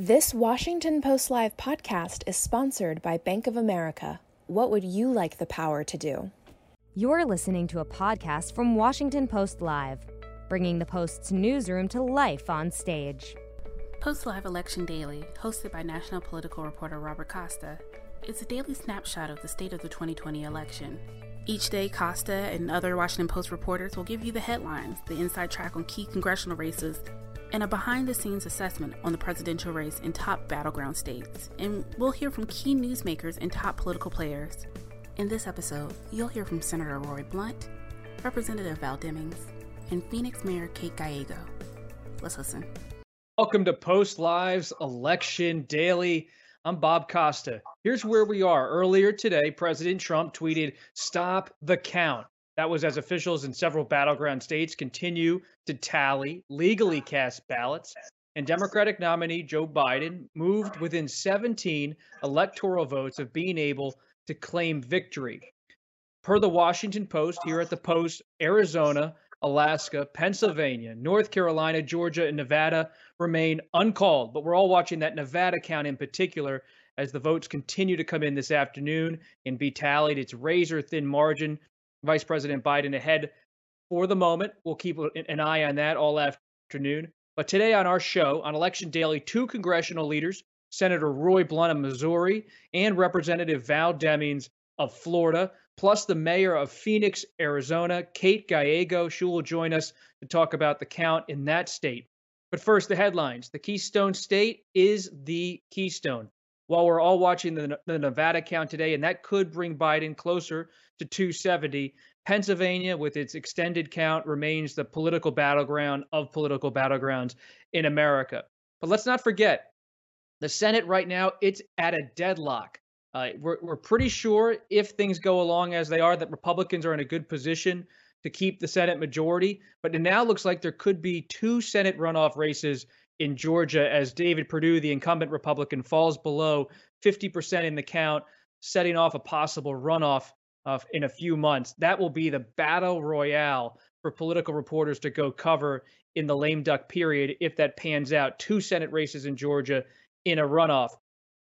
This Washington Post Live podcast is sponsored by Bank of America. What would you like the power to do? You're listening to a podcast from Washington Post Live, bringing the Post's newsroom to life on stage. Post Live Election Daily, hosted by national political reporter Robert Costa, is a daily snapshot of the state of the 2020 election. Each day, Costa and other Washington Post reporters will give you the headlines, the inside track on key congressional races, and a behind the scenes assessment on the presidential race in top battleground states. And we'll hear from key newsmakers and top political players. In this episode, you'll hear from Senator Roy Blunt, Representative Val Demings, and Phoenix Mayor Kate Gallego. Let's listen. Welcome to Post Live's Election Daily. I'm Bob Costa. Here's where we are. Earlier today, President Trump tweeted, Stop the count. That was as officials in several battleground states continue to tally legally cast ballots. And Democratic nominee Joe Biden moved within 17 electoral votes of being able to claim victory. Per the Washington Post, here at the Post, Arizona, Alaska, Pennsylvania, North Carolina, Georgia, and Nevada remain uncalled. But we're all watching that Nevada count in particular as the votes continue to come in this afternoon and be tallied. It's razor thin margin Vice President Biden ahead for the moment. We'll keep an eye on that all afternoon. But today on our show, on Election Daily, two congressional leaders, Senator Roy Blunt of Missouri and Representative Val Demings of Florida, plus the mayor of Phoenix, Arizona, Kate Gallego. She will join us to talk about the count in that state. But first, the headlines. The Keystone State is the Keystone. While we're all watching the, the Nevada count today, and that could bring Biden closer to 270. Pennsylvania, with its extended count, remains the political battleground of political battlegrounds in America. But let's not forget the Senate right now, it's at a deadlock. Uh, we're, we're pretty sure if things go along as they are, that Republicans are in a good position to keep the Senate majority. But it now looks like there could be two Senate runoff races in Georgia as David Perdue, the incumbent Republican, falls below 50% in the count, setting off a possible runoff uh, in a few months. That will be the battle royale for political reporters to go cover in the lame duck period if that pans out. Two Senate races in Georgia in a runoff.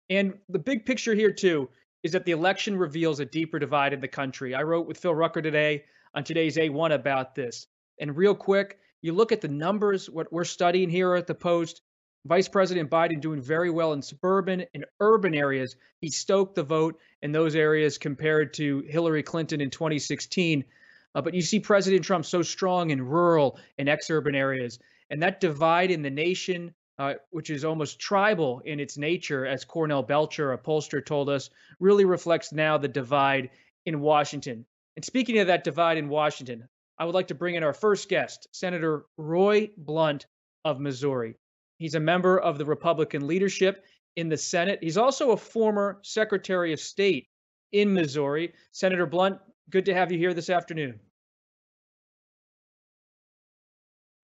And the big picture here, too, is that the election reveals a deeper divide in the country. I wrote with Phil Rucker today on today's A1 about this. And real quick, you look at the numbers, what we're studying here at the Post, Vice President Biden doing very well in suburban and urban areas. He stoked the vote in those areas compared to Hillary Clinton in 2016. Uh, but you see President Trump so strong in rural and ex-urban areas, and that divide in the nation, uh, which is almost tribal in its nature, as Cornell Belcher, a pollster, told us, really reflects now the divide in Washington. And speaking of that divide in Washington, I would like to bring in our first guest, Senator Roy Blunt of Missouri. He's a member of the Republican leadership in the Senate. He's also a former Secretary of State in Missouri. Senator Blunt, good to have you here this afternoon.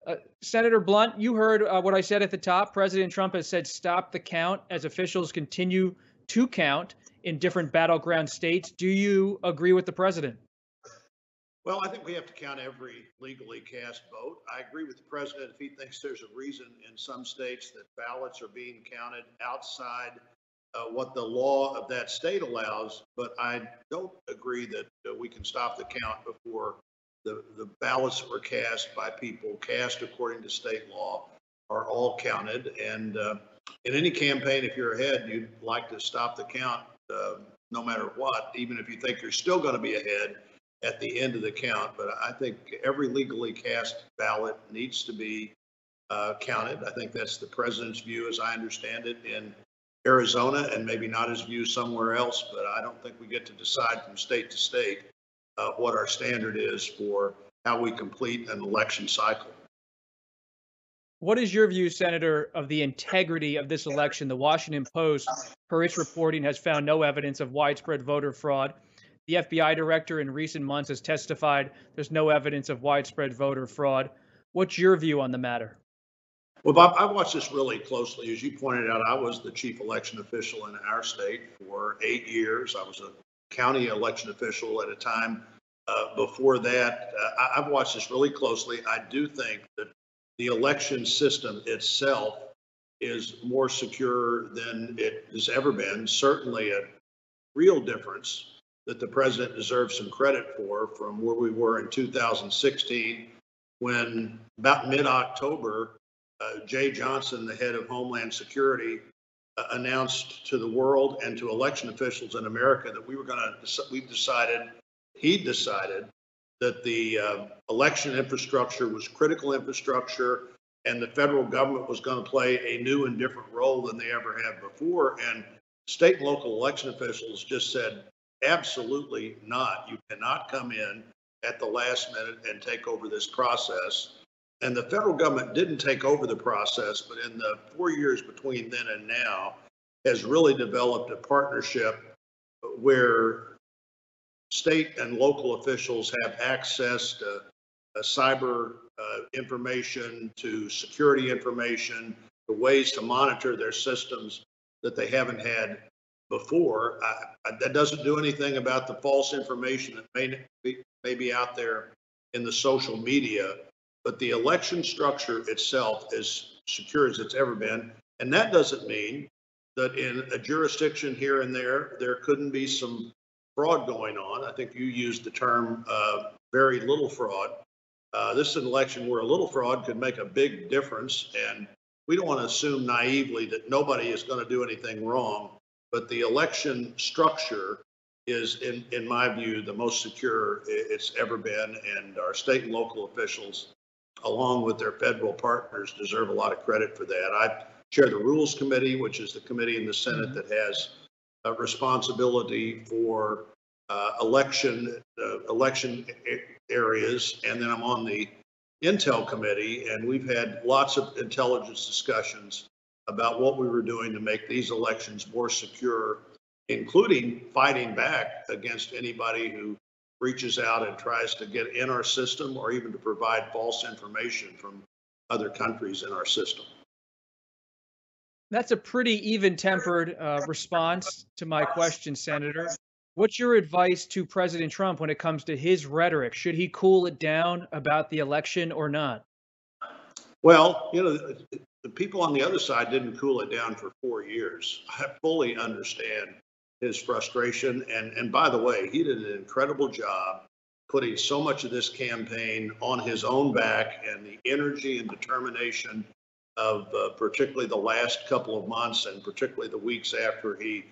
Uh, Senator Blunt, you heard uh, what I said at the top. President Trump has said stop the count as officials continue to count in different battleground states. Do you agree with the president? Well, I think we have to count every legally cast vote. I agree with the president if he thinks there's a reason in some states that ballots are being counted outside uh, what the law of that state allows. But I don't agree that uh, we can stop the count before the, the ballots were cast by people cast according to state law are all counted. And uh, in any campaign, if you're ahead, you'd like to stop the count uh, no matter what, even if you think you're still going to be ahead at the end of the count. But I think every legally cast ballot needs to be uh, counted. I think that's the president's view, as I understand it, in Arizona, and maybe not his view somewhere else. But I don't think we get to decide from state to state uh, what our standard is for how we complete an election cycle. What is your view, Senator, of the integrity of this election? The Washington Post, per its reporting, has found no evidence of widespread voter fraud. The FBI director in recent months has testified there's no evidence of widespread voter fraud. What's your view on the matter? Well, Bob, I watched this really closely. As you pointed out, I was the chief election official in our state for eight years. I was a county election official at a time uh, before that. Uh, I've watched this really closely. I do think that the election system itself is more secure than it has ever been. Certainly a real difference that the president deserves some credit for from where we were in 2016 when about mid-October, uh, Jeh Johnson, the head of Homeland Security, uh, announced to the world and to election officials in America that we were going to, we've decided, he decided that the uh, election infrastructure was critical infrastructure and the federal government was going to play a new and different role than they ever have before. And state and local election officials just said, absolutely not. You cannot come in at the last minute and take over this process. And the federal government didn't take over the process, but in the four years between then and now, has really developed a partnership where state and local officials have access to uh, cyber uh, information, to security information, to ways to monitor their systems that they haven't had before. I, I, that doesn't do anything about the false information that may be, may be out there in the social media, but the election structure itself is secure as it's ever been. And that doesn't mean that in a jurisdiction here and there, there couldn't be some fraud going on. I think you used the term uh, very little fraud. Uh, this is an election where a little fraud could make a big difference. And we don't want to assume naively that nobody is going to do anything wrong. But the election structure is, in, in my view, the most secure it's ever been. And our state and local officials, along with their federal partners, deserve a lot of credit for that. I chair the Rules Committee, which is the committee in the Senate mm-hmm. that has uh, responsibility for uh, election uh, election areas, and then I'm on the Intel Committee, and we've had lots of intelligence discussions about what we were doing to make these elections more secure, including fighting back against anybody who reaches out and tries to get in our system or even to provide false information from other countries in our system. That's a pretty even tempered uh, response to my question, Senator. What's your advice to President Trump when it comes to his rhetoric? Should he cool it down about the election or not? Well, you know, the people on the other side didn't cool it down for four years. I fully understand his frustration. And, and by the way, he did an incredible job putting so much of this campaign on his own back and the energy and determination of uh, particularly the last couple of months and particularly the weeks after he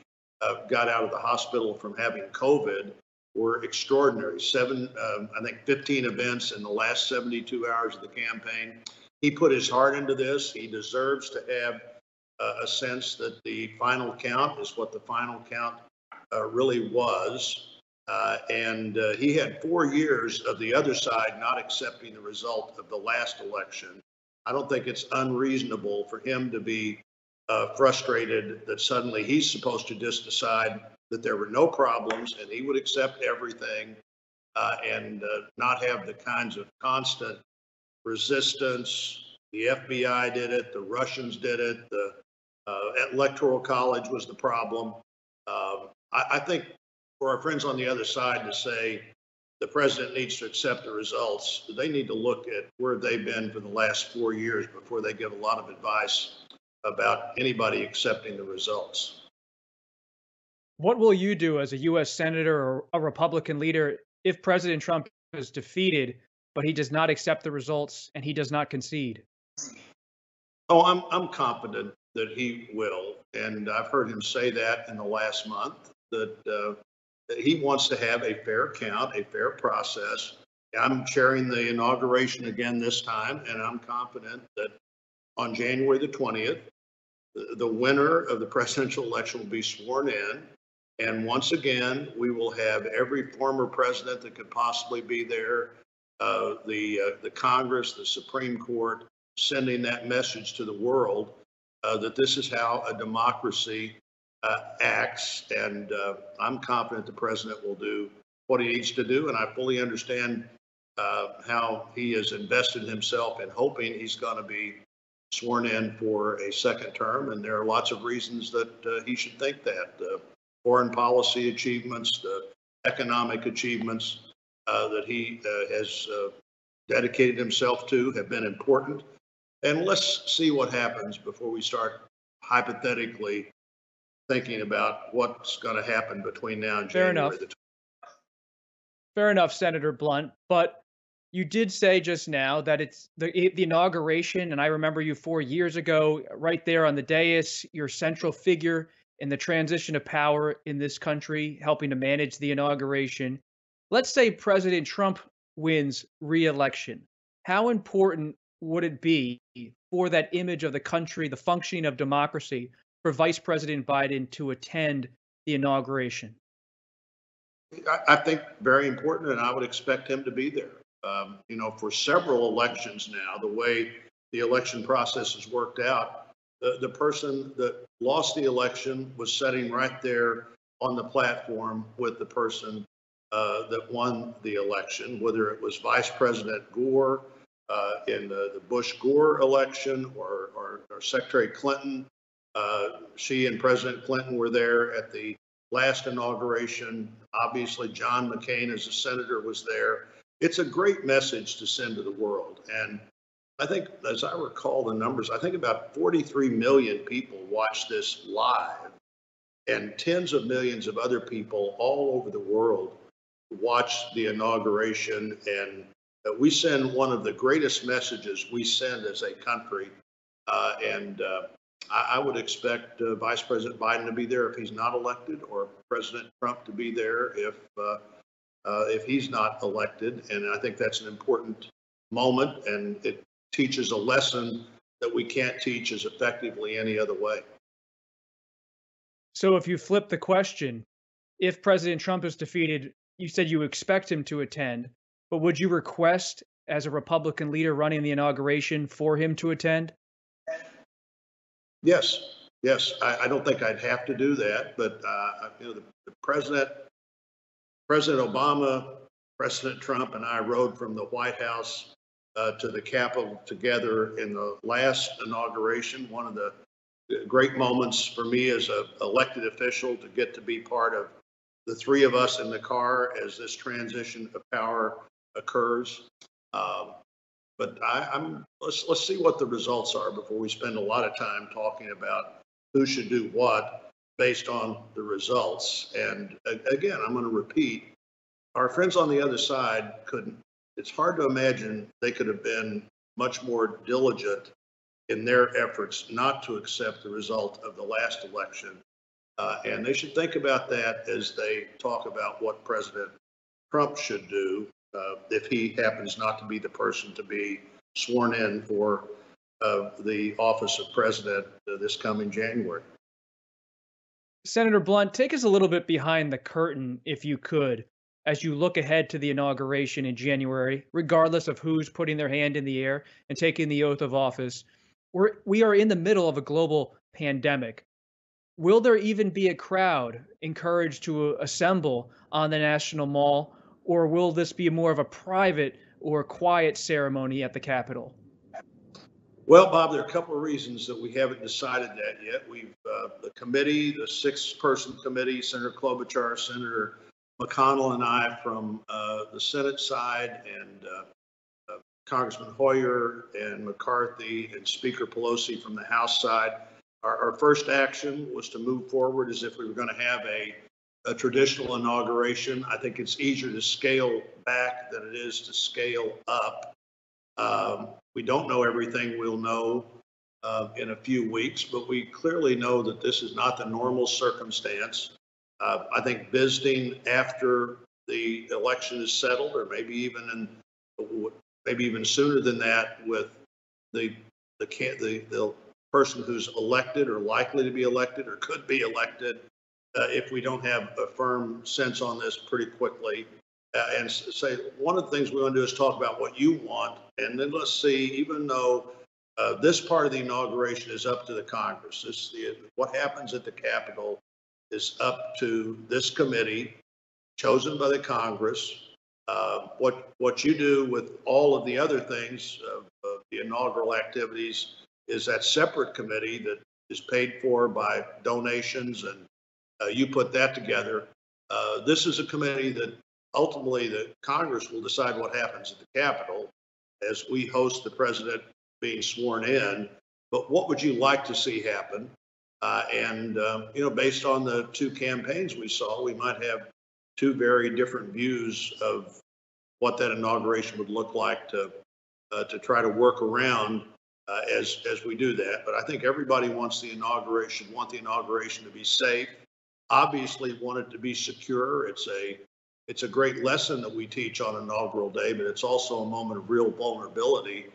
uh, got out of the hospital from having COVID were extraordinary. Seven, um, I think 15 events in the last 72 hours of the campaign. He put his heart into this. He deserves to have uh, a sense that the final count is what the final count uh, really was. Uh, and uh, he had four years of the other side not accepting the result of the last election. I don't think it's unreasonable for him to be uh, frustrated that suddenly he's supposed to just decide that there were no problems and he would accept everything uh, and not have the kinds of constant resistance. The FBI did it, the Russians did it, the uh, Electoral College was the problem. Um, I, I think for our friends on the other side to say the president needs to accept the results, they need to look at where they've been for the last four years before they give a lot of advice about anybody accepting the results. What will you do as a U.S. Senator or a Republican leader if President Trump is defeated, but he does not accept the results and he does not concede? Oh, I'm, I'm confident that he will. And I've heard him say that in the last month that uh, he wants to have a fair count, a fair process. I'm chairing the inauguration again this time, and I'm confident that on January the 20th, the, the winner of the presidential election will be sworn in. And once again, we will have every former president that could possibly be there, uh, the, uh, the Congress, the Supreme Court, sending that message to the world uh, that this is how a democracy uh, acts, and uh, I'm confident the president will do what he needs to do, and I fully understand uh, how he has invested himself in hoping he's going to be sworn in for a second term, and there are lots of reasons that he should think that. Foreign policy achievements, the economic achievements that he uh, has dedicated himself to have been important. And let's see what happens before we start hypothetically thinking about what's going to happen between now and Fair January enough. the Fair enough, Senator Blunt. But you did say just now that it's the the inauguration, and I remember you four years ago, right there on the dais, your central figure in the transition of power in this country, helping to manage the inauguration. Let's say President Trump wins re-election. How important would it be for that image of the country, the functioning of democracy, for Vice President Biden to attend the inauguration? I, think very important, and I would expect him to be there. Um, you know, for several elections now, the way the election process has worked out, the, the person that lost the election was sitting right there on the platform with the person uh, that won the election, whether it was Vice President Gore uh, in the, the Bush Gore election or, or, or Secretary Clinton. Uh, she and President Clinton were there at the last inauguration. Obviously, John McCain, as a senator, was there. It's a great message to send to the world. And I think, as I recall the numbers, I think about 43 million people watched this live, and tens of millions of other people all over the world watched the inauguration. And uh, we send one of the greatest messages we send as a country. Uh, and uh, I, I, would expect uh, Vice President Biden to be there if he's not elected, or President Trump to be there if uh, if he's not elected. And I think that's an important moment, and it teaches a lesson that we can't teach as effectively any other way. So, if you flip the question, if President Trump is defeated, you said you expect him to attend, but would you request, as a Republican leader running the inauguration, for him to attend? Yes, yes. I, I don't think I'd have to do that, but uh, you know, the, the president, President Obama, President Trump, and I rode from the White House uh, to the Capitol together in the last inauguration. One of the great moments for me as an elected official to get to be part of the three of us in the car as this transition of power occurs. Um, but I, am let's let's see what the results are before we spend a lot of time talking about who should do what based on the results. And again, I'm going to repeat: our friends on the other side couldn't. It's hard to imagine they could have been much more diligent in their efforts not to accept the result of the last election. Uh, and they should think about that as they talk about what President Trump should do uh, if he happens not to be the person to be sworn in for uh, the office of president uh, this coming January. Senator Blunt, take us a little bit behind the curtain, if you could, as you look ahead to the inauguration in January, regardless of who's putting their hand in the air and taking the oath of office. We're, we are in the middle of a global pandemic. Will there even be a crowd encouraged to assemble on the National Mall or will this be more of a private or quiet ceremony at the Capitol? Well, Bob, there are a couple of reasons that we haven't decided that yet. We've uh, the committee, the six-person committee, Senator Klobuchar, Senator McConnell, and I from uh, the Senate side, and uh, uh Congressman Hoyer and McCarthy and Speaker Pelosi from the House side. Our, our first action was to move forward as if we were going to have a a traditional inauguration. I think it's easier to scale back than it is to scale up. Um, we don't know everything we'll know uh, in a few weeks, but we clearly know that this is not the normal circumstance. Uh, I think visiting after the election is settled, or maybe even in, maybe even sooner than that, with the the, the the person who's elected or likely to be elected or could be elected uh, if we don't have a firm sense on this pretty quickly. Uh, and say one of the things we want to do is talk about what you want, and then let's see. Even though uh, this part of the inauguration is up to the Congress, this the, what happens at the Capitol is up to this committee, chosen by the Congress. Uh, what what you do with all of the other things the inaugural activities is that separate committee that is paid for by donations and uh, you put that together. Uh, this is a committee that ultimately the Congress will decide what happens at the Capitol as we host the president being sworn in. But what would you like to see happen? Uh, and, um, you know, based on the two campaigns we saw, we might have two very different views of what that inauguration would look like to, uh, to try to work around uh, as, as we do that. But I think everybody wants the inauguration, want the inauguration to be safe. Obviously, want it to be secure. It's a, it's a great lesson that we teach on inaugural day, but it's also a moment of real vulnerability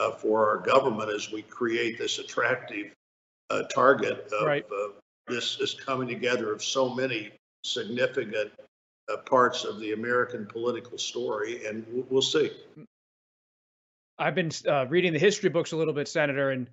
uh, for our government as we create this attractive uh, target of Right. uh, this, this coming together of so many significant uh, parts of the American political story, and we'll, we'll see. I've been uh, reading the history books a little bit, Senator, and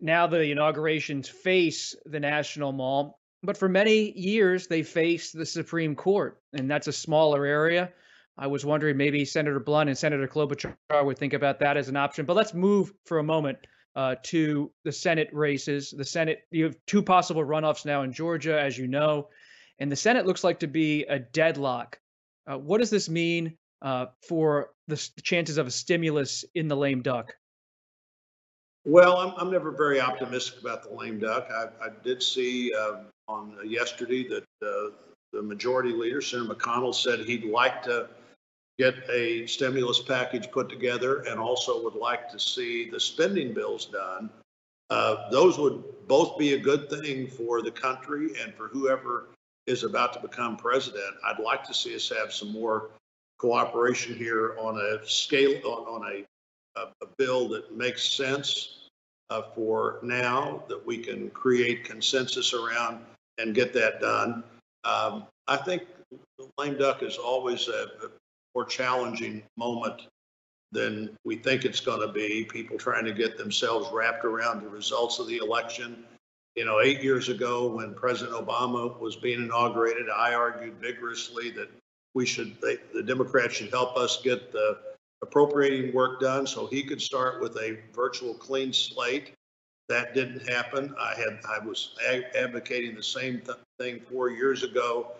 now the inaugurations face the National Mall. But for many years, they faced the Supreme Court, and that's a smaller area. I was wondering maybe Senator Blunt and Senator Klobuchar would think about that as an option. But let's move for a moment uh, to the Senate races. The Senate, you have two possible runoffs now in Georgia, as you know, and the Senate looks like to be a deadlock. Uh, what does this mean uh, for the s- chances of a stimulus in the lame duck? Well, I'm, I'm never very optimistic about the lame duck. I, I did see um, on uh, yesterday that uh, the majority leader, Senator McConnell, said he'd like to get a stimulus package put together and also would like to see the spending bills done. Uh, those would both be a good thing for the country and for whoever is about to become president. I'd like to see us have some more cooperation here on a scale, on, on a a, a bill that makes sense uh, for now, that we can create consensus around and get that done. Um, I think the lame duck is always a, a more challenging moment than we think it's going to be. People trying to get themselves wrapped around the results of the election. You know, eight years ago, when President Obama was being inaugurated, I argued vigorously that we should, they, the Democrats should help us get the appropriating work done so he could start with a virtual clean slate. That didn't happen. I had, I was advocating the same th- thing four years ago.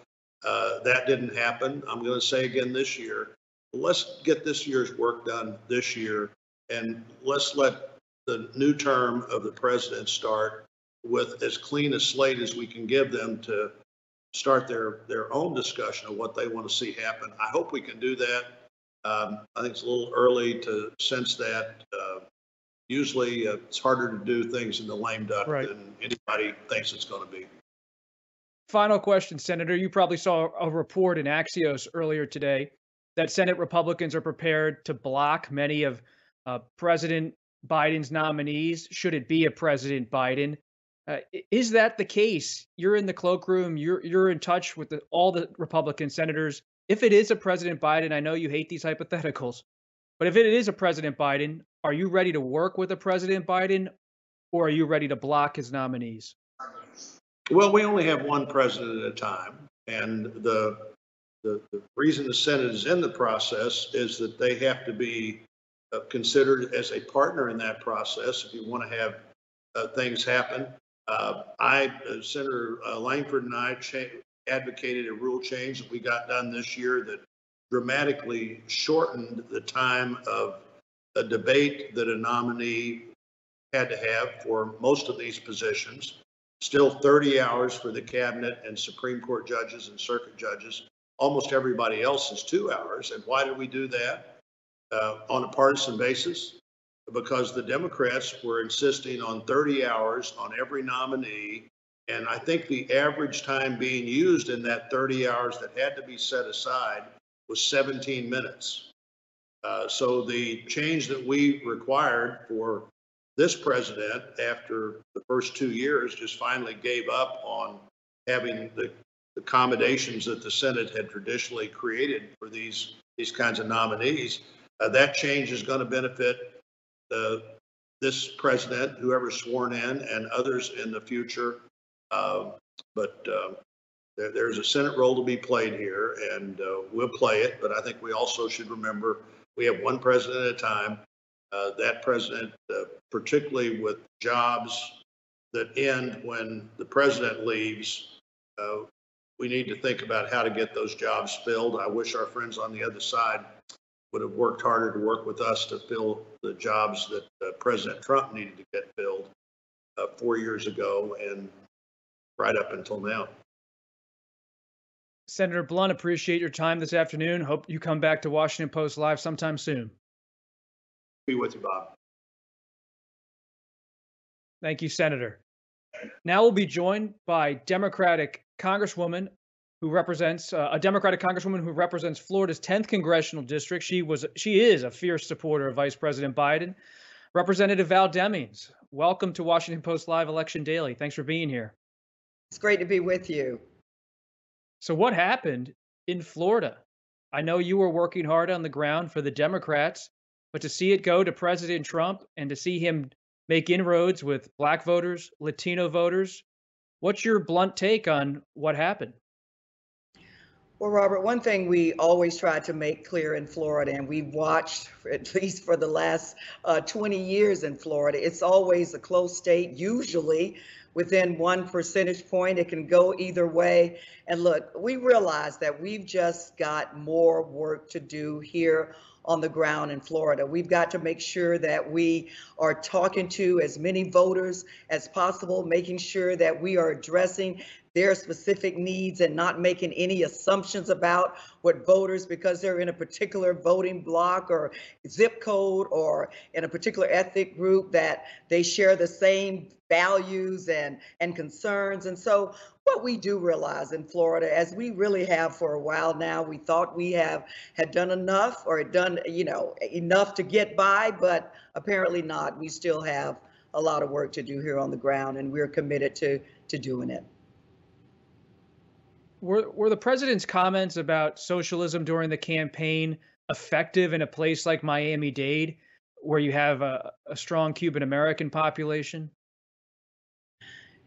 Uh, that didn't happen. I'm going to say again this year, let's get this year's work done this year and let's let the new term of the president start with as clean a slate as we can give them to start their, their own discussion of what they want to see happen. I hope we can do that. Um, I think it's a little early to sense that. Uh, Usually, uh, it's harder to do things in the lame duck Right. than anybody thinks it's going to be. Final question, Senator. You probably saw a report in Axios earlier today that Senate Republicans are prepared to block many of uh, President Biden's nominees, should it be a President Biden. Uh, is that the case? You're in the cloakroom. You're you're in touch with the, all the Republican senators. If it is a President Biden, I know you hate these hypotheticals, but if it is a President Biden, are you ready to work with a President Biden, or are you ready to block his nominees? Well, we only have one president at a time, and the, the, the reason the Senate is in the process is that they have to be uh, considered as a partner in that process if you want to have uh, things happen. Uh, I, uh, Senator uh, Lankford and I advocated a rule change that we got done this year that dramatically shortened the time of a debate that a nominee had to have for most of these positions still 30 hours for the cabinet and Supreme Court judges and circuit judges. Almost everybody else is two hours. And why did we do that? Uh, on a partisan basis? Because the Democrats were insisting on 30 hours on every nominee. And I think the average time being used in that 30 hours that had to be set aside was 17 minutes. Uh, so the change that we required for this president, after the first two years, just finally gave up on having the accommodations that the Senate had traditionally created for these, these kinds of nominees. Uh, that change is going to benefit uh, this president, whoever's sworn in, and others in the future. Uh, But uh, there, there's a Senate role to be played here, and uh, we'll play it. But I think we also should remember, we have one president at a time. Uh, That president, uh, particularly with jobs that end when the president leaves, we need to think about how to get those jobs filled. I wish our friends on the other side would have worked harder to work with us to fill the jobs that uh, President Trump needed to get filled uh, four years ago. And right up until now. Senator Blunt, appreciate your time this afternoon. Hope you come back to Washington Post Live sometime soon. Be with you, Bob. Thank you, Senator. Now we'll be joined by Democratic Congresswoman who represents uh, a Democratic Congresswoman who represents Florida's 10th congressional district. She was she is a fierce supporter of Vice President Biden. Representative Val Demings, welcome to Washington Post Live Election Daily. Thanks for being here. It's great to be with you. So, what happened in Florida? I know you were working hard on the ground for the Democrats, but to see it go to President Trump and to see him make inroads with black voters, Latino voters, what's your blunt take on what happened? Well, Robert, one thing we always try to make clear in Florida, and we've watched at least for the last uh, 20 years in Florida, it's always a close state, usually within one percentage point. It can go either way. And look, we realize that we've just got more work to do here on the ground in Florida. We've got to make sure that we are talking to as many voters as possible, making sure that we are addressing their specific needs and not making any assumptions about what voters, because they're in a particular voting block or zip code or in a particular ethnic group, that they share the same values and, and concerns. And so what we do realize in Florida, as we really have for a while now, we thought we have had done enough or done, you know, enough to get by, but apparently not. We still have a lot of work to do here on the ground, and we're committed to to doing it. Were were the president's comments about socialism during the campaign effective in a place like Miami-Dade, where you have a, a strong Cuban American population?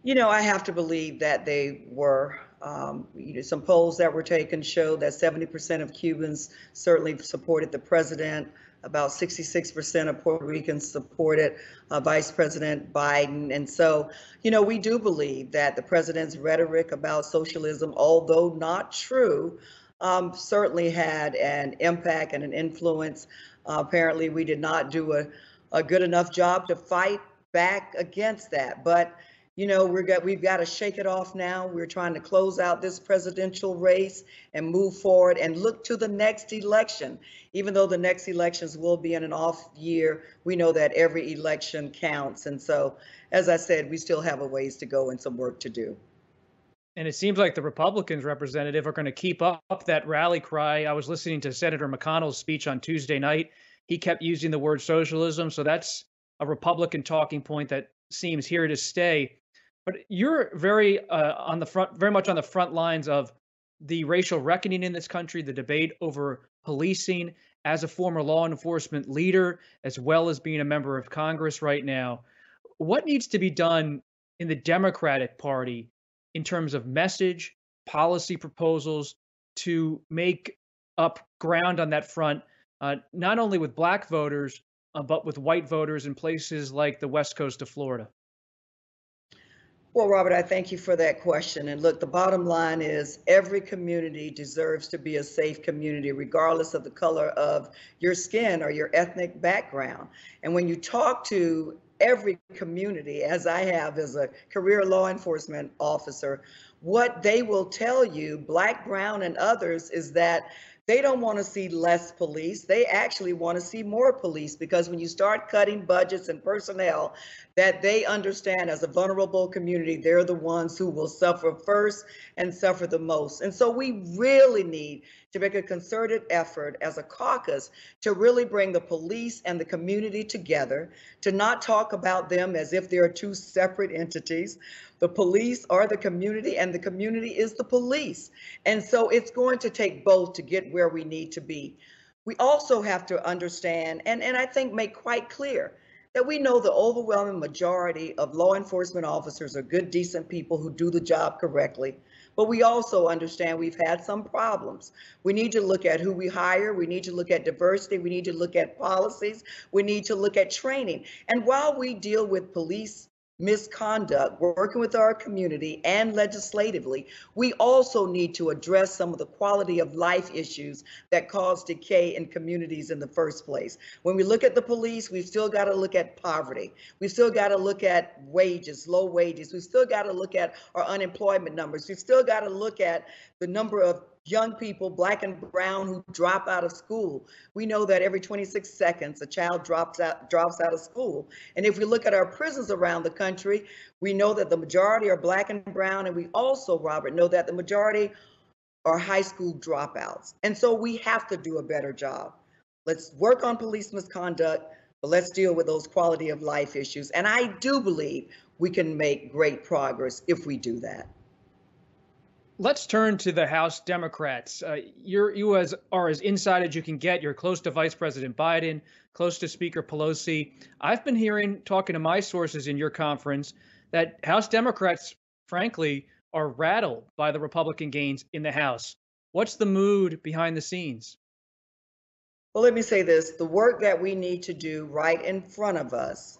You know, I have to believe that they were. Um, you know, some polls that were taken show that 70% of Cubans certainly supported the president. About 66% of Puerto Ricans supported uh, Vice President Biden. And so, you know, we do believe that the president's rhetoric about socialism, although not true, um, certainly had an impact and an influence. Uh, apparently, we did not do a, a good enough job to fight back against that. But you know, we're got we've got to shake it off now. We're trying to close out this presidential race and move forward and look to the next election. Even though the next elections will be in an off year, we know that every election counts. And so, as I said, we still have a ways to go and some work to do. And it seems like the Republicans representative are going to keep up that rally cry. I was listening to Senator McConnell's speech on Tuesday night. He kept using the word socialism. So that's a Republican talking point that seems here to stay. But you're very uh, on the front, very much on the front lines of the racial reckoning in this country, the debate over policing. As a former law enforcement leader, as well as being a member of Congress right now, what needs to be done in the Democratic Party in terms of message, policy proposals to make up ground on that front, uh, not only with black voters, uh, but with white voters in places like the west coast of Florida? Well, Robert, I thank you for that question. And look, the bottom line is every community deserves to be a safe community, regardless of the color of your skin or your ethnic background. And when you talk to every community, as I have as a career law enforcement officer, what they will tell you, Black, Brown, and others, is that they don't want to see less police. They actually want to see more police because when you start cutting budgets and personnel, that they understand as a vulnerable community, they're the ones who will suffer first and suffer the most. And so we really need to make a concerted effort as a caucus to really bring the police and the community together, to not talk about them as if they are two separate entities. The police are the community, and the community is the police. And so it's going to take both to get where we need to be. We also have to understand, and, and I think make quite clear, that we know the overwhelming majority of law enforcement officers are good, decent people who do the job correctly. But we also understand we've had some problems. We need to look at who we hire. We need to look at diversity. We need to look at policies. We need to look at training. And while we deal with police misconduct, working with our community and legislatively, we also need to address some of the quality of life issues that cause decay in communities in the first place. When we look at the police, we've still got to look at poverty. We've still got to look at wages, low wages. We've still got to look at our unemployment numbers. We've still got to look at the number of young people, black and brown, who drop out of school. We know that every 26 seconds a child drops out drops out of school. And if we look at our prisons around the country, we know that the majority are black and brown, and we also, Robert, know that the majority are high school dropouts. And so we have to do a better job. Let's work on police misconduct, but let's deal with those quality of life issues. And I do believe we can make great progress if we do that. Let's turn to the House Democrats. Uh, you're, you as, are as inside as you can get. You're close to Vice President Biden, close to Speaker Pelosi. I've been hearing, talking to my sources in your conference, that House Democrats, frankly, are rattled by the Republican gains in the House. What's the mood behind the scenes? Well, let me say this the work that we need to do right in front of us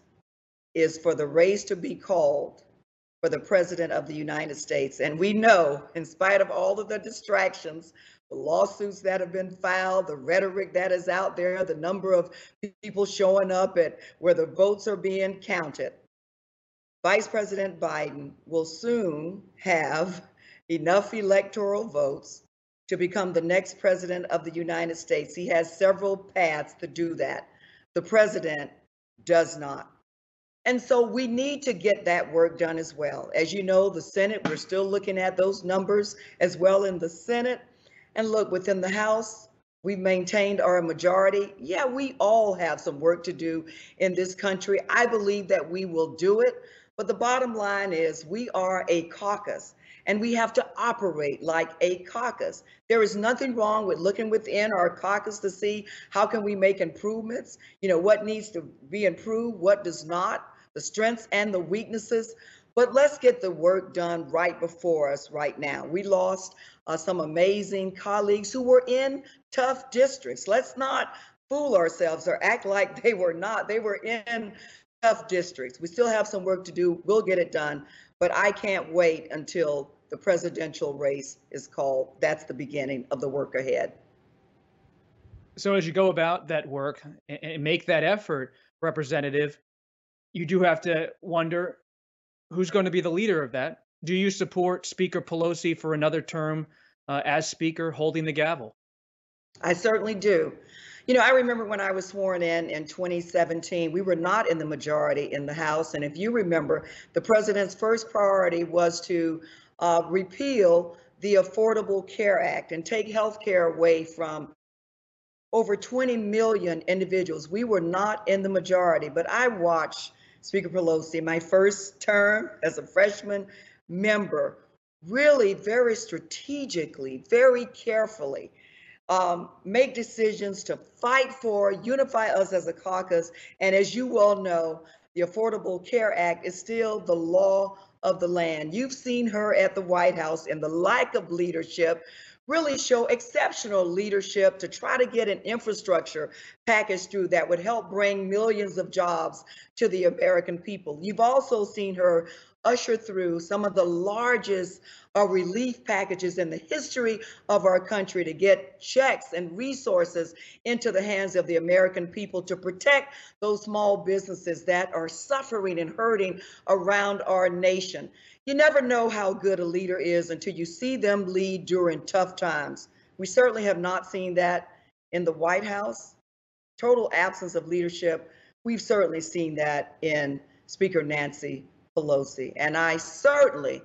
is for the race to be called for the President of the United States. And we know, in spite of all of the distractions, the lawsuits that have been filed, the rhetoric that is out there, the number of people showing up at where the votes are being counted, Vice President Biden will soon have enough electoral votes to become the next president of the United States. He has several paths to do that. The president does not. And so we need to get that work done as well. As you know, the Senate, we're still looking at those numbers as well in the Senate. And look, within the House, we've maintained our majority. Yeah, we all have some work to do in this country. I believe that we will do it. But the bottom line is we are a caucus and we have to operate like a caucus. There is nothing wrong with looking within our caucus to see how can we make improvements, you know, what needs to be improved, what does not the strengths and the weaknesses. But let's get the work done right before us right now. We lost uh, some amazing colleagues who were in tough districts. Let's not fool ourselves or act like they were not. They were in tough districts. We still have some work to do. We'll get it done. But I can't wait until the presidential race is called. That's the beginning of the work ahead. So, as you go about that work and make that effort, Representative, you do have to wonder who's going to be the leader of that. Do you support Speaker Pelosi for another term uh, as Speaker, holding the gavel? I certainly do. You know, I remember when I was sworn in in 2017, we were not in the majority in the House. And if you remember, the president's first priority was to uh, repeal the Affordable Care Act and take health care away from over 20 million individuals. We were not in the majority, but I watched Speaker Pelosi, my first term as a freshman member, really very strategically, very carefully um, make decisions to fight for, unify us as a caucus. And as you well know, the Affordable Care Act is still the law of the land. You've seen her at the White House and the lack of leadership really show exceptional leadership to try to get an infrastructure package through that would help bring millions of jobs to the American people. You've also seen her usher through some of the largest uh, relief packages in the history of our country to get checks and resources into the hands of the American people to protect those small businesses that are suffering and hurting around our nation. You never know how good a leader is until you see them lead during tough times. We certainly have not seen that in the White House. Total absence of leadership. We've certainly seen that in Speaker Nancy Pelosi. And I certainly,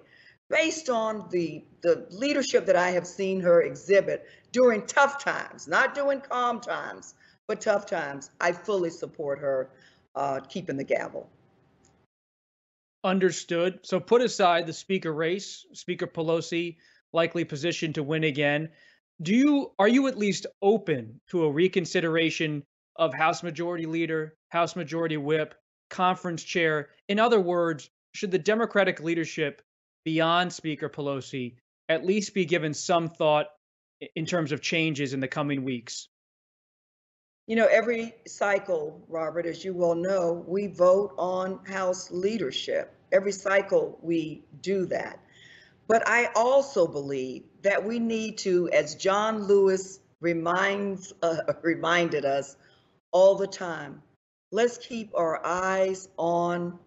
based on the, the leadership that I have seen her exhibit during tough times, not during calm times, but tough times, I fully support her uh, keeping the gavel. Understood. So put aside the speaker race, Speaker Pelosi likely positioned to win again. Do you are you at least open to a reconsideration of House Majority Leader, House Majority Whip, conference chair? In other words, should the Democratic leadership beyond Speaker Pelosi at least be given some thought in terms of changes in the coming weeks? You know, every cycle, Robert, as you well know, we vote on House leadership. Every cycle we do that. But I also believe that we need to, as John Lewis reminds uh, reminded us all the time, let's keep our eyes on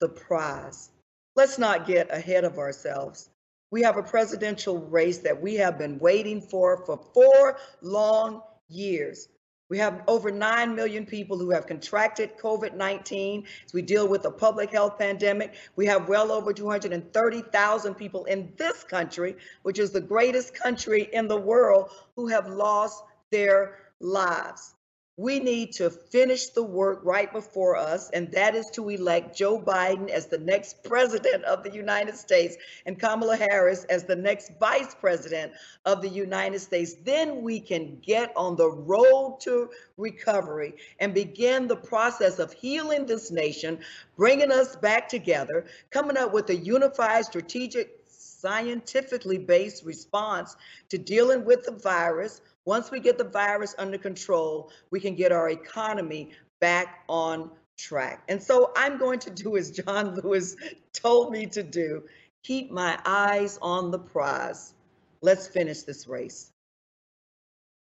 the prize. Let's not get ahead of ourselves. We have a presidential race that we have been waiting for for four long years. We have over 9 million people who have contracted COVID 19 as we deal with a public health pandemic. We have well over 230,000 people in this country, which is the greatest country in the world, who have lost their lives. We need to finish the work right before us, and that is to elect Joe Biden as the next president of the United States and Kamala Harris as the next vice president of the United States. Then we can get on the road to recovery and begin the process of healing this nation, bringing us back together, coming up with a unified strategic scientifically based response to dealing with the virus once we get the virus under control, we can get our economy back on track. And so I'm going to do as John Lewis told me to do keep my eyes on the prize. Let's finish this race.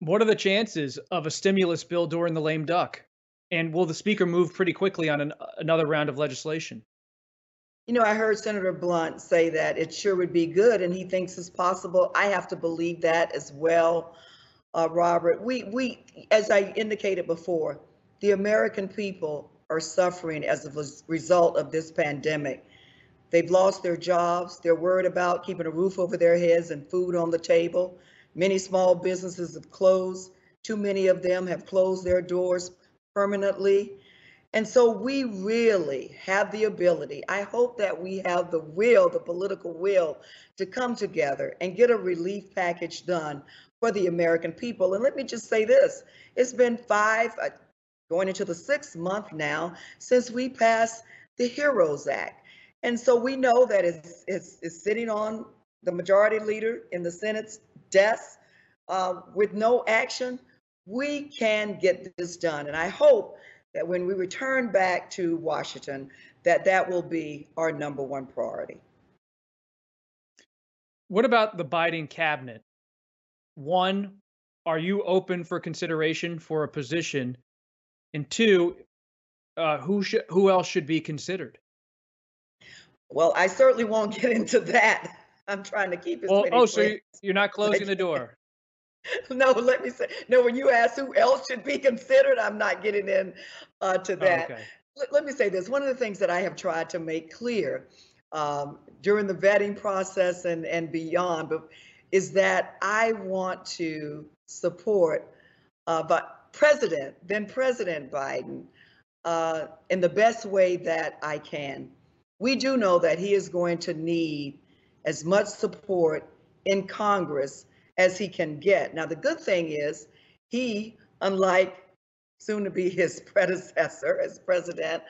What are the chances of a stimulus bill during the lame duck? And will the speaker move pretty quickly on an, another round of legislation? You know, I heard Senator Blunt say that it sure would be good and he thinks it's possible. I have to believe that as well uh, Robert. We, we, as I indicated before, the American people are suffering as a result of this pandemic. They've lost their jobs. They're worried about keeping a roof over their heads and food on the table. Many small businesses have closed. Too many of them have closed their doors permanently. And so we really have the ability, I hope that we have the will, the political will to come together and get a relief package done for the American people. And let me just say this it's been five, uh, going into the sixth month now, since we passed the HEROES Act. And so we know that it's, it's, it's sitting on the majority leader in the Senate's desk uh, with no action. We can get this done. And I hope that when we return back to Washington, that that will be our number one priority. What about the Biden cabinet? One, are you open for consideration for a position? And two, uh, who should who else should be considered? Well, I certainly won't get into that. I'm trying to keep it. Well, oh, so you're not closing the door. no, let me say no. When you ask who else should be considered, I'm not getting in uh, to oh, that. Oh, okay. let, let, me say this. One of the things that I have tried to make clear um, during the vetting process and and beyond, but is that I want to support uh, but President, then President Biden, uh, in the best way that I can. We do know that he is going to need as much support in Congress as he can get. Now, the good thing is, he, unlike soon to be his predecessor as president,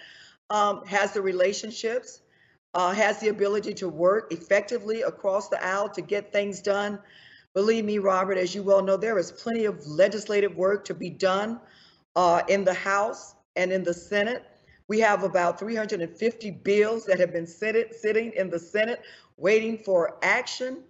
um, has the relationships uh, has the ability to work effectively across the aisle to get things done. Believe me, Robert, as you well know, there is plenty of legislative work to be done uh, in the House and in the Senate. We have about 350 bills that have been sit- sitting in the Senate waiting for action.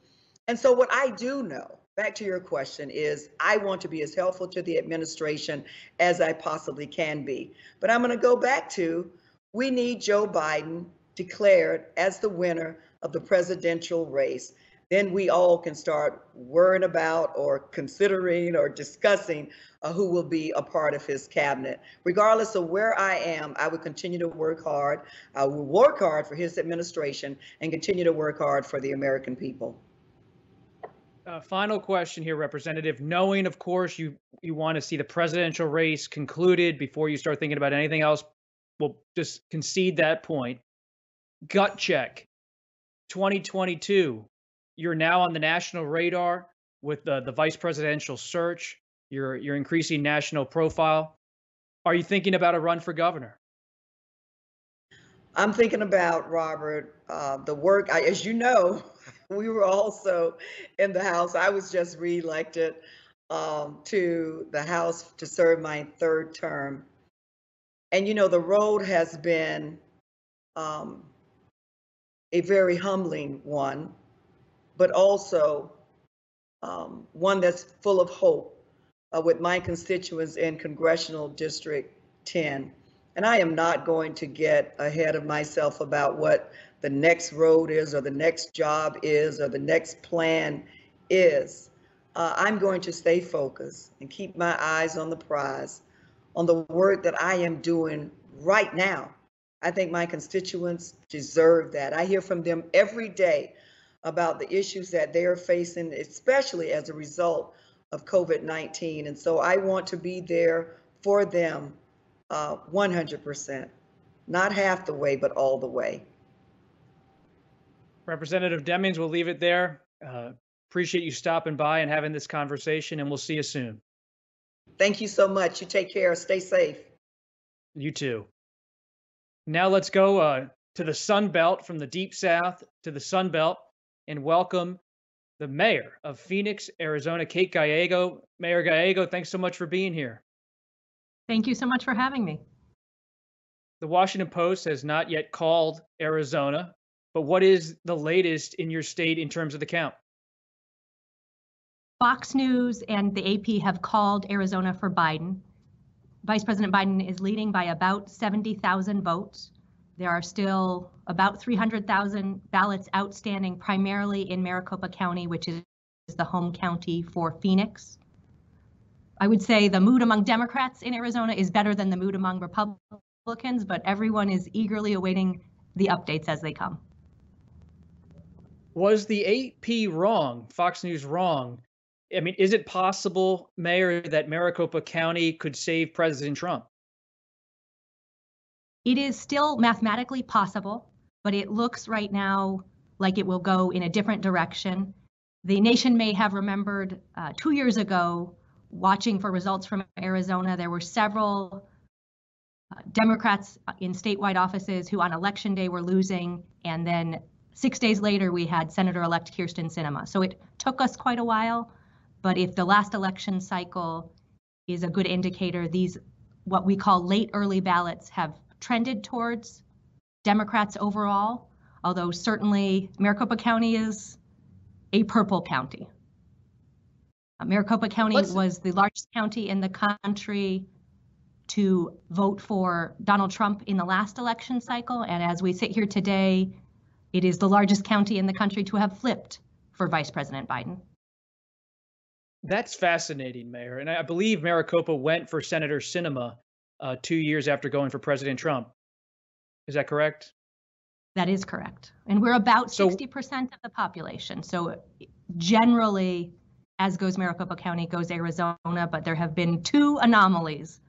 And so, what I do know, back to your question, is I want to be as helpful to the administration as I possibly can be. But I'm going to go back to we need Joe Biden declared as the winner of the presidential race, then we all can start worrying about or considering or discussing uh, who will be a part of his cabinet. Regardless of where I am, I will continue to work hard. I will work hard for his administration and continue to work hard for the American people. Uh, final question here, Representative. Knowing, of course, you you want to see the presidential race concluded before you start thinking about anything else, we'll just concede that point gut check. 2022 you're now on the national radar with the, the vice presidential search. You're you're increasing national profile. Are you thinking about a run for governor? I'm thinking about robert uh, the work I, as you know we were also in the house. I was just reelected um, to the house to serve my third term. And you know the road has been um, a very humbling one, but also um, one that's full of hope uh, with my constituents in Congressional District 10. And I am not going to get ahead of myself about what the next road is, or the next job is, or the next plan is. Uh, I'm going to stay focused and keep my eyes on the prize, on the work that I am doing right now. I think my constituents deserve that. I hear from them every day about the issues that they are facing, especially as a result of COVID 19. And so I want to be there for them uh, 100%, not half the way, but all the way. Representative Demings, we'll leave it there. Uh, appreciate you stopping by and having this conversation, and we'll see you soon. Thank you so much. You take care. Stay safe. You too. Now let's go uh, to the Sun Belt from the Deep South to the Sun Belt and welcome the mayor of Phoenix, Arizona, Kate Gallego. Mayor Gallego, thanks so much for being here. Thank you so much for having me. The Washington Post has not yet called Arizona, but what is the latest in your state in terms of the count? Fox News and the AP have called Arizona for Biden. Vice President Biden is leading by about 70,000 votes. There are still about 300,000 ballots outstanding, primarily in Maricopa County, which is the home county for Phoenix. I would say the mood among Democrats in Arizona is better than the mood among Republicans, but everyone is eagerly awaiting the updates as they come. Was the AP wrong, Fox News wrong? I mean, is it possible, Mayor, that Maricopa County could save President Trump? It is still mathematically possible, but it looks right now like it will go in a different direction. The nation may have remembered uh, two years ago watching for results from Arizona, there were several uh, Democrats in statewide offices who on election day were losing. And then six days later, we had Senator elect Kyrsten Sinema. So it took us quite a while. But if the last election cycle is a good indicator, these what we call late early ballots have trended towards Democrats overall, although certainly Maricopa County is a purple county. Uh, Maricopa County What's... was the largest county in the country to vote for Donald Trump in the last election cycle. And as we sit here today, it is the largest county in the country to have flipped for Vice President Biden. That's fascinating, Mayor. And I believe Maricopa went for Senator Sinema uh, two years after going for President Trump. Is that correct? That is correct. And we're about so, 60% of the population. So generally, as goes Maricopa County, goes Arizona, but there have been two anomalies,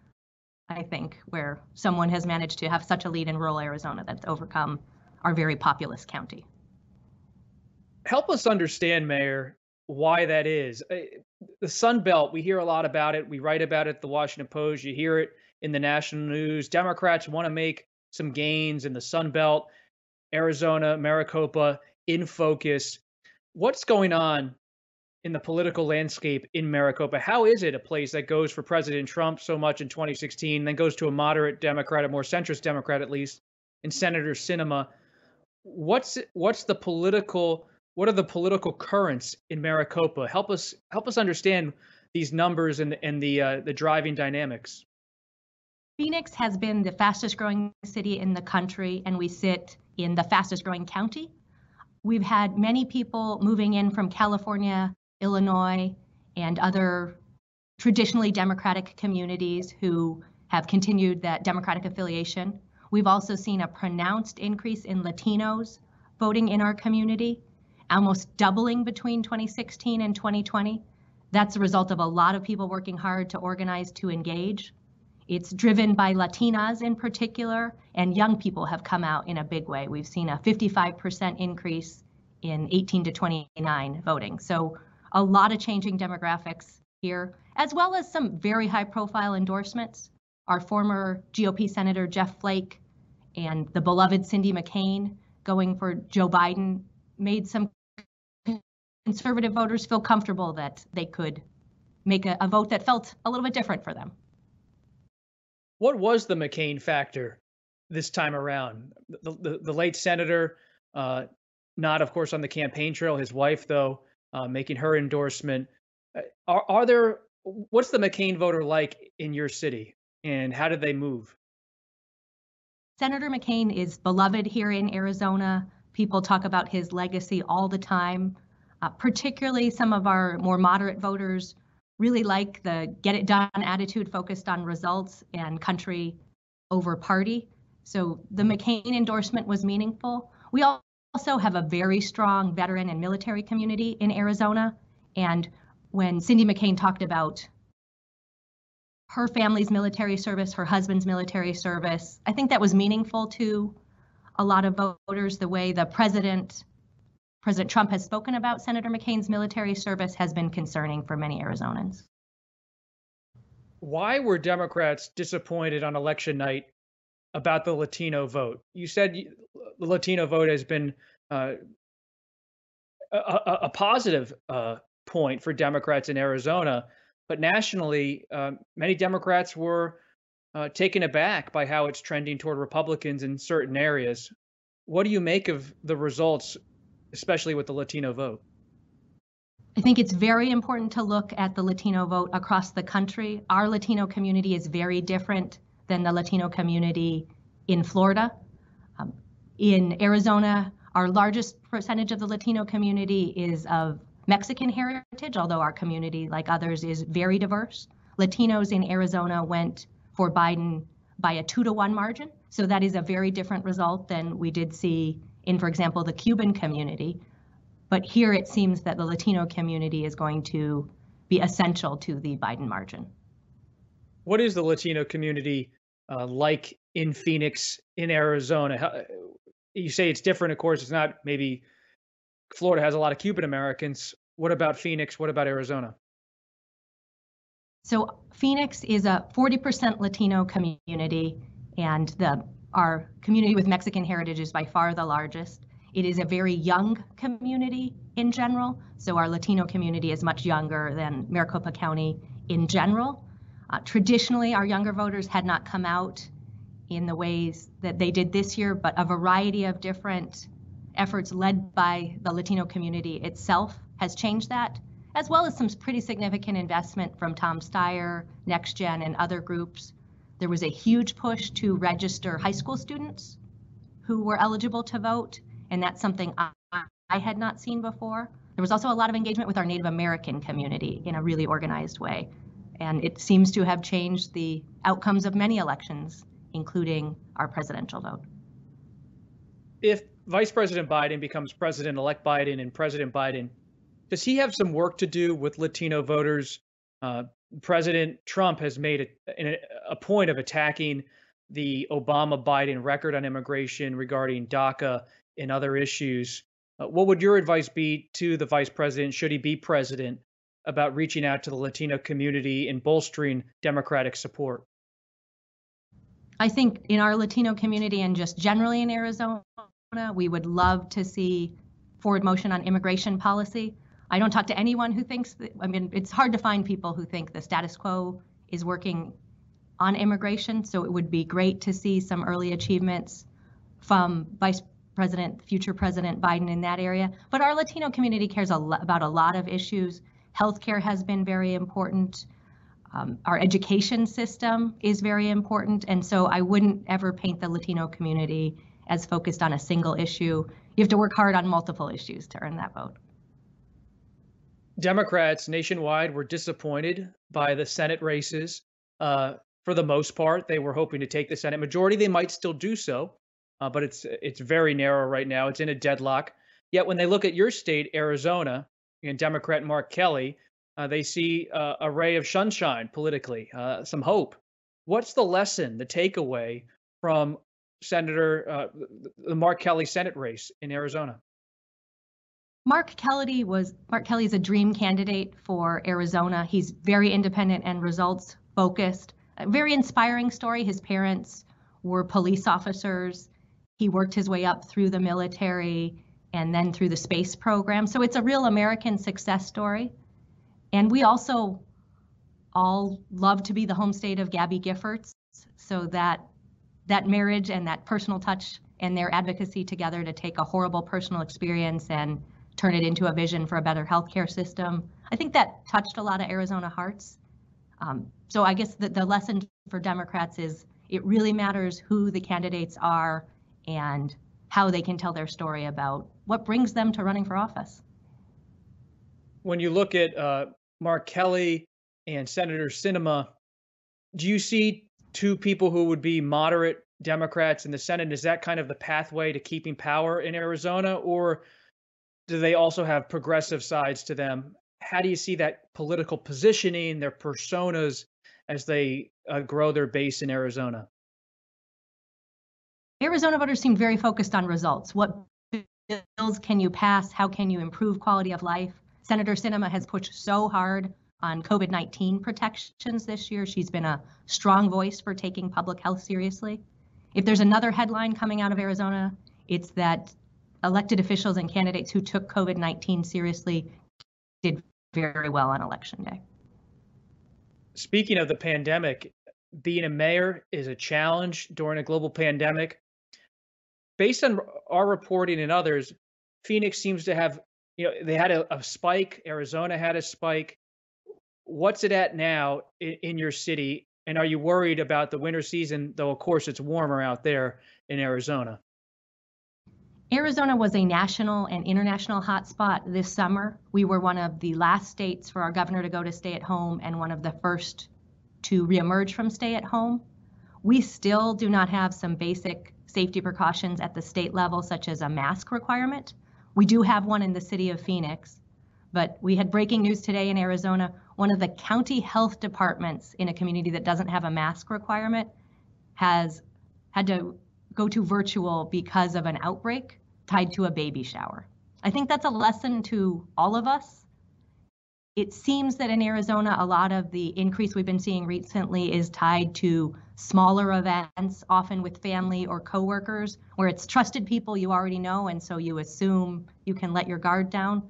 I think, where someone has managed to have such a lead in rural Arizona that's overcome our very populous county. Help us understand, Mayor, why that is. Uh, the Sun Belt, we hear a lot about it. We write about it the Washington Post. You hear it in the national news. Democrats want to make some gains in the Sun Belt, Arizona, Maricopa in focus. What's going on in the political landscape in Maricopa? How is it a place that goes for President Trump so much in 2016, then goes to a moderate Democrat, a more centrist Democrat at least, in Senator Sinema? What's what's the political what are the political currents in Maricopa? Help us help us understand these numbers and and the uh, the driving dynamics. Phoenix has been the fastest growing city in the country, and we sit in the fastest growing county. We've had many people moving in from California, Illinois, and other traditionally Democratic communities who have continued that Democratic affiliation. We've also seen a pronounced increase in Latinos voting in our community, almost doubling between 2016 and 2020. That's a result of a lot of people working hard to organize to engage. It's driven by Latinas in particular, and young people have come out in a big way. We've seen a 55% increase in 18 to 29 voting. So a lot of changing demographics here, as well as some very high profile endorsements. Our former GOP Senator Jeff Flake and the beloved Cindy McCain going for Joe Biden made some conservative voters feel comfortable that they could make a, a vote that felt a little bit different for them. What was the McCain factor this time around? The, the, the late senator uh, not, of course, on the campaign trail. His wife, though, uh, making her endorsement. Uh, are, are there, what's the McCain voter like in your city and how did they move? Senator McCain is beloved here in Arizona. People talk about his legacy all the time. Uh, particularly, some of our more moderate voters really like the get it done attitude focused on results and country over party. So the McCain endorsement was meaningful. We also have a very strong veteran and military community in Arizona. And when Cindy McCain talked about her family's military service, her husband's military service, I think that was meaningful to a lot of voters. The way the president, President Trump, has spoken about Senator McCain's military service has been concerning for many Arizonans. Why were Democrats disappointed on election night about the Latino vote? You said the Latino vote has been uh, a, a, positive uh, point for Democrats in Arizona, but nationally, uh, many Democrats were uh, taken aback by how it's trending toward Republicans in certain areas. What do you make of the results, especially with the Latino vote? I think it's very important to look at the Latino vote across the country. Our Latino community is very different than the Latino community in Florida. Um, in Arizona, our largest percentage of the Latino community is of Mexican heritage, although our community, like others, is very diverse. Latinos in Arizona went for Biden by a two to one margin. So that is a very different result than we did see in, for example, the Cuban community. But here it seems that the Latino community is going to be essential to the Biden margin. What is the Latino community uh, like in Phoenix, in Arizona? How, you say it's different. Of course, it's not. Maybe Florida has a lot of Cuban Americans. What about Phoenix? What about Arizona? So Phoenix is a 40% Latino community, and the our community with Mexican heritage is by far the largest. It is a very young community in general, so our Latino community is much younger than Maricopa County in general. Uh, traditionally, our younger voters had not come out in the ways that they did this year, but a variety of different efforts led by the Latino community itself has changed that, as well as some pretty significant investment from Tom Steyer, NextGen, and other groups. There was a huge push to register high school students who were eligible to vote, and that's something I, I had not seen before. There was also a lot of engagement with our Native American community in a really organized way, and it seems to have changed the outcomes of many elections, including our presidential vote. If Vice President Biden becomes President elect Biden and President Biden does he have some work to do with Latino voters? Uh, President Trump has made a, a, point of attacking the Obama Biden record on immigration regarding DACA and other issues. Uh, what would your advice be to the vice president, should he be president, about reaching out to the Latino community and bolstering Democratic support? I think in our Latino community and just generally in Arizona, we would love to see forward motion on immigration policy. I don't talk to anyone who thinks that, I mean, it's hard to find people who think the status quo is working on immigration. So it would be great to see some early achievements from Vice President, future President Biden in that area. But our Latino community cares a about a lot of issues. Healthcare has been very important. Um, our education system is very important. And so I wouldn't ever paint the Latino community as focused on a single issue. You have to work hard on multiple issues to earn that vote. Democrats nationwide were disappointed by the Senate races. Uh, for the most part, they were hoping to take the Senate majority. They might still do so, uh, but it's it's very narrow right now. It's in a deadlock. Yet when they look at your state, Arizona, and Democrat Mark Kelly, uh, they see uh, a ray of sunshine politically, uh, some hope. What's the lesson, the takeaway from Senator uh, the Mark Kelly Senate race in Arizona? Mark Kelly was Mark Kelly is a dream candidate for Arizona. He's very independent and results focused. A very inspiring story. His parents were police officers. He worked his way up through the military and then through the space program. So it's a real American success story. And we also all love to be the home state of Gabby Giffords. So that that marriage and that personal touch and their advocacy together to take a horrible personal experience and turn it into a vision for a better healthcare system. I think that touched a lot of Arizona hearts. Um, so I guess the, the lesson for Democrats is it really matters who the candidates are and how they can tell their story about what brings them to running for office. When you look at uh, Mark Kelly and Senator Sinema, do you see two people who would be moderate Democrats in the Senate? Is that kind of the pathway to keeping power in Arizona, or do they also have progressive sides to them? How do you see that political positioning, their personas, as they uh, grow their base in Arizona? Arizona voters seem very focused on results. What bills can you pass? How can you improve quality of life? Senator Sinema has pushed so hard on COVID 19 protections this year. She's been a strong voice for taking public health seriously. If there's another headline coming out of Arizona, it's that elected officials and candidates who took COVID 19 seriously did very well on election day. Speaking of the pandemic, being a mayor is a challenge during a global pandemic. Based on our reporting and others, Phoenix seems to have, you know, they had a, a spike, Arizona had a spike. What's it at now in, in your city? And are you worried about the winter season, though, of course, it's warmer out there in Arizona? Arizona was a national and international hotspot this summer. We were one of the last states for our governor to go to stay at home and one of the first to reemerge from stay at home. We still do not have some basic safety precautions at the state level, such as a mask requirement. We do have one in the city of Phoenix, but we had breaking news today in Arizona. One of the county health departments in a community that doesn't have a mask requirement has had to go to virtual because of an outbreak tied to a baby shower. I think that's a lesson to all of us. It seems that in Arizona, a lot of the increase we've been seeing recently is tied to smaller events, often with family or coworkers, where it's trusted people you already know, and so you assume you can let your guard down.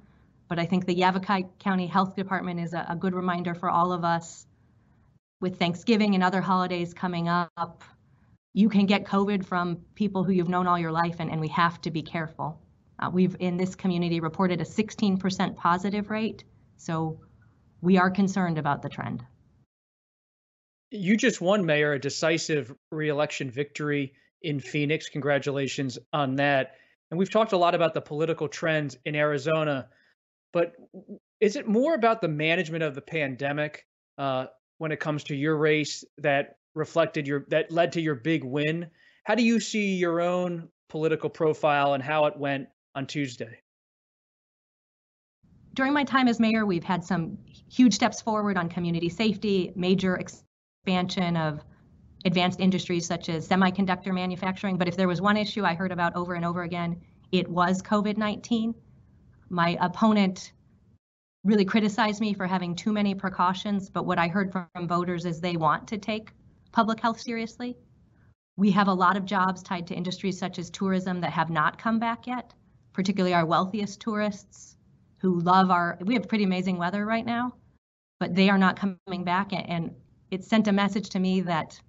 But I think the Yavapai County Health Department is a, a good reminder for all of us with Thanksgiving and other holidays coming up you can get COVID from people who you've known all your life, and, and we have to be careful. Uh, we've in this community reported a 16% positive rate, so we are concerned about the trend. You just won, Mayor, a decisive reelection victory in Phoenix. Congratulations on that. And we've talked a lot about the political trends in Arizona, but is it more about the management of the pandemic uh, when it comes to your race that reflected your that led to your big win. How do you see your own political profile and how it went on Tuesday? During my time as mayor, we've had some huge steps forward on community safety, major expansion of advanced industries such as semiconductor manufacturing. But if there was one issue I heard about over and over again, it was COVID 19. My opponent really criticized me for having too many precautions, but what I heard from voters is they want to take public health seriously. We have a lot of jobs tied to industries such as tourism that have not come back yet, particularly our wealthiest tourists who love our, we have pretty amazing weather right now, but they are not coming back. And it sent a message to me that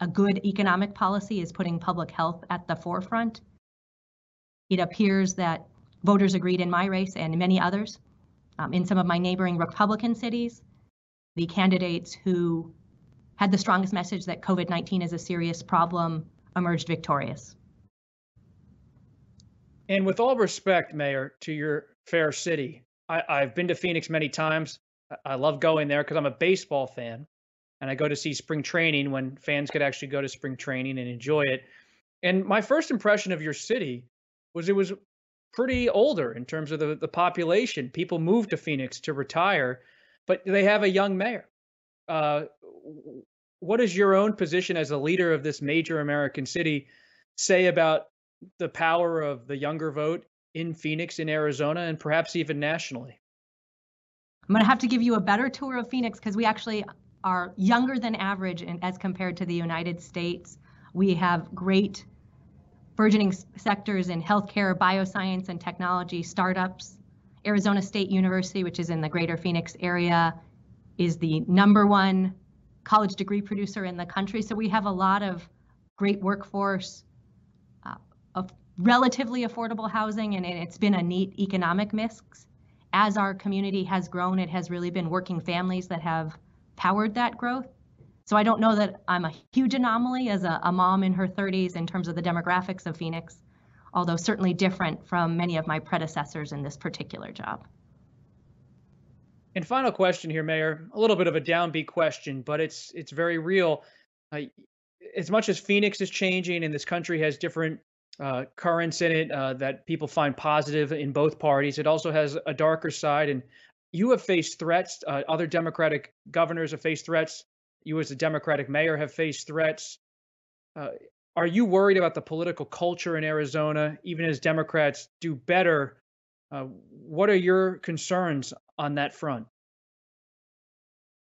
a good economic policy is putting public health at the forefront. It appears that voters agreed in my race and many others. Um, in some of my neighboring Republican cities, the candidates who had the strongest message that COVID 19 is a serious problem, emerged victorious. And with all respect, Mayor, to your fair city, I, have been to Phoenix many times. I love going there because I'm a baseball fan and I go to see spring training when fans could actually go to spring training and enjoy it. And my first impression of your city was it was pretty older in terms of the, the population. People moved to Phoenix to retire, but they have a young mayor. Uh, what does your own position as a leader of this major American city say about the power of the younger vote in Phoenix, in Arizona, and perhaps even nationally? I'm going to have to give you a better tour of Phoenix because we actually are younger than average in, as compared to the United States. We have great burgeoning sectors in healthcare, bioscience, and technology startups. Arizona State University, which is in the greater Phoenix area, is the number one college degree producer in the country. So we have a lot of great workforce. Uh, of relatively affordable housing, and it's been a neat economic mix. As our community has grown, it has really been working families that have powered that growth. So I don't know that I'm a huge anomaly as a, a mom in her 30s in terms of the demographics of Phoenix, although certainly different from many of my predecessors in this particular job. And final question here, Mayor. A little bit of a downbeat question, but it's it's very real. Uh, as much as Phoenix is changing and this country has different uh, currents in it uh, that people find positive in both parties, it also has a darker side. And you have faced threats. Uh, other Democratic governors have faced threats. You, as a Democratic mayor, have faced threats. Uh, are you worried about the political culture in Arizona, even as Democrats do better? Uh, what are your concerns on that front?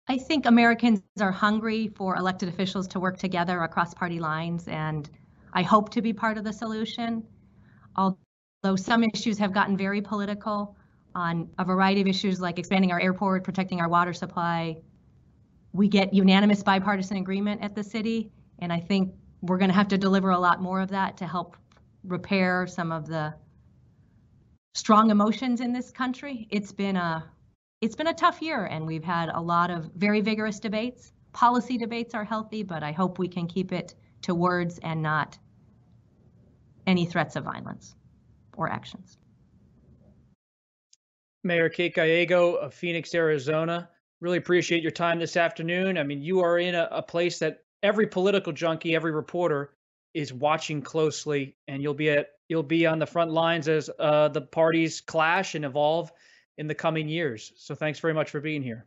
I think Americans are hungry for elected officials to work together across party lines, and I hope to be part of the solution. Although some issues have gotten very political on a variety of issues like expanding our airport, protecting our water supply, we get unanimous bipartisan agreement at the city, and I think we're going to have to deliver a lot more of that to help repair some of the strong emotions in this country. It's been a it's been a tough year and we've had a lot of very vigorous debates. Policy debates are healthy, but I hope we can keep it to words and not any threats of violence or actions. Mayor Kate Gallego of Phoenix, Arizona, really appreciate your time this afternoon. I mean, you are in a, a place that every political junkie, every reporter is watching closely, and you'll be at you'll be on the front lines as uh, the parties clash and evolve in the coming years. So thanks very much for being here.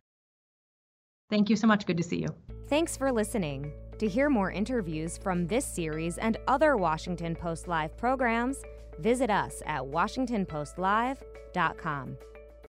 Thank you so much. Good to see you. Thanks for listening. To hear more interviews from this series and other Washington Post Live programs, visit us at WashingtonPostLive.com.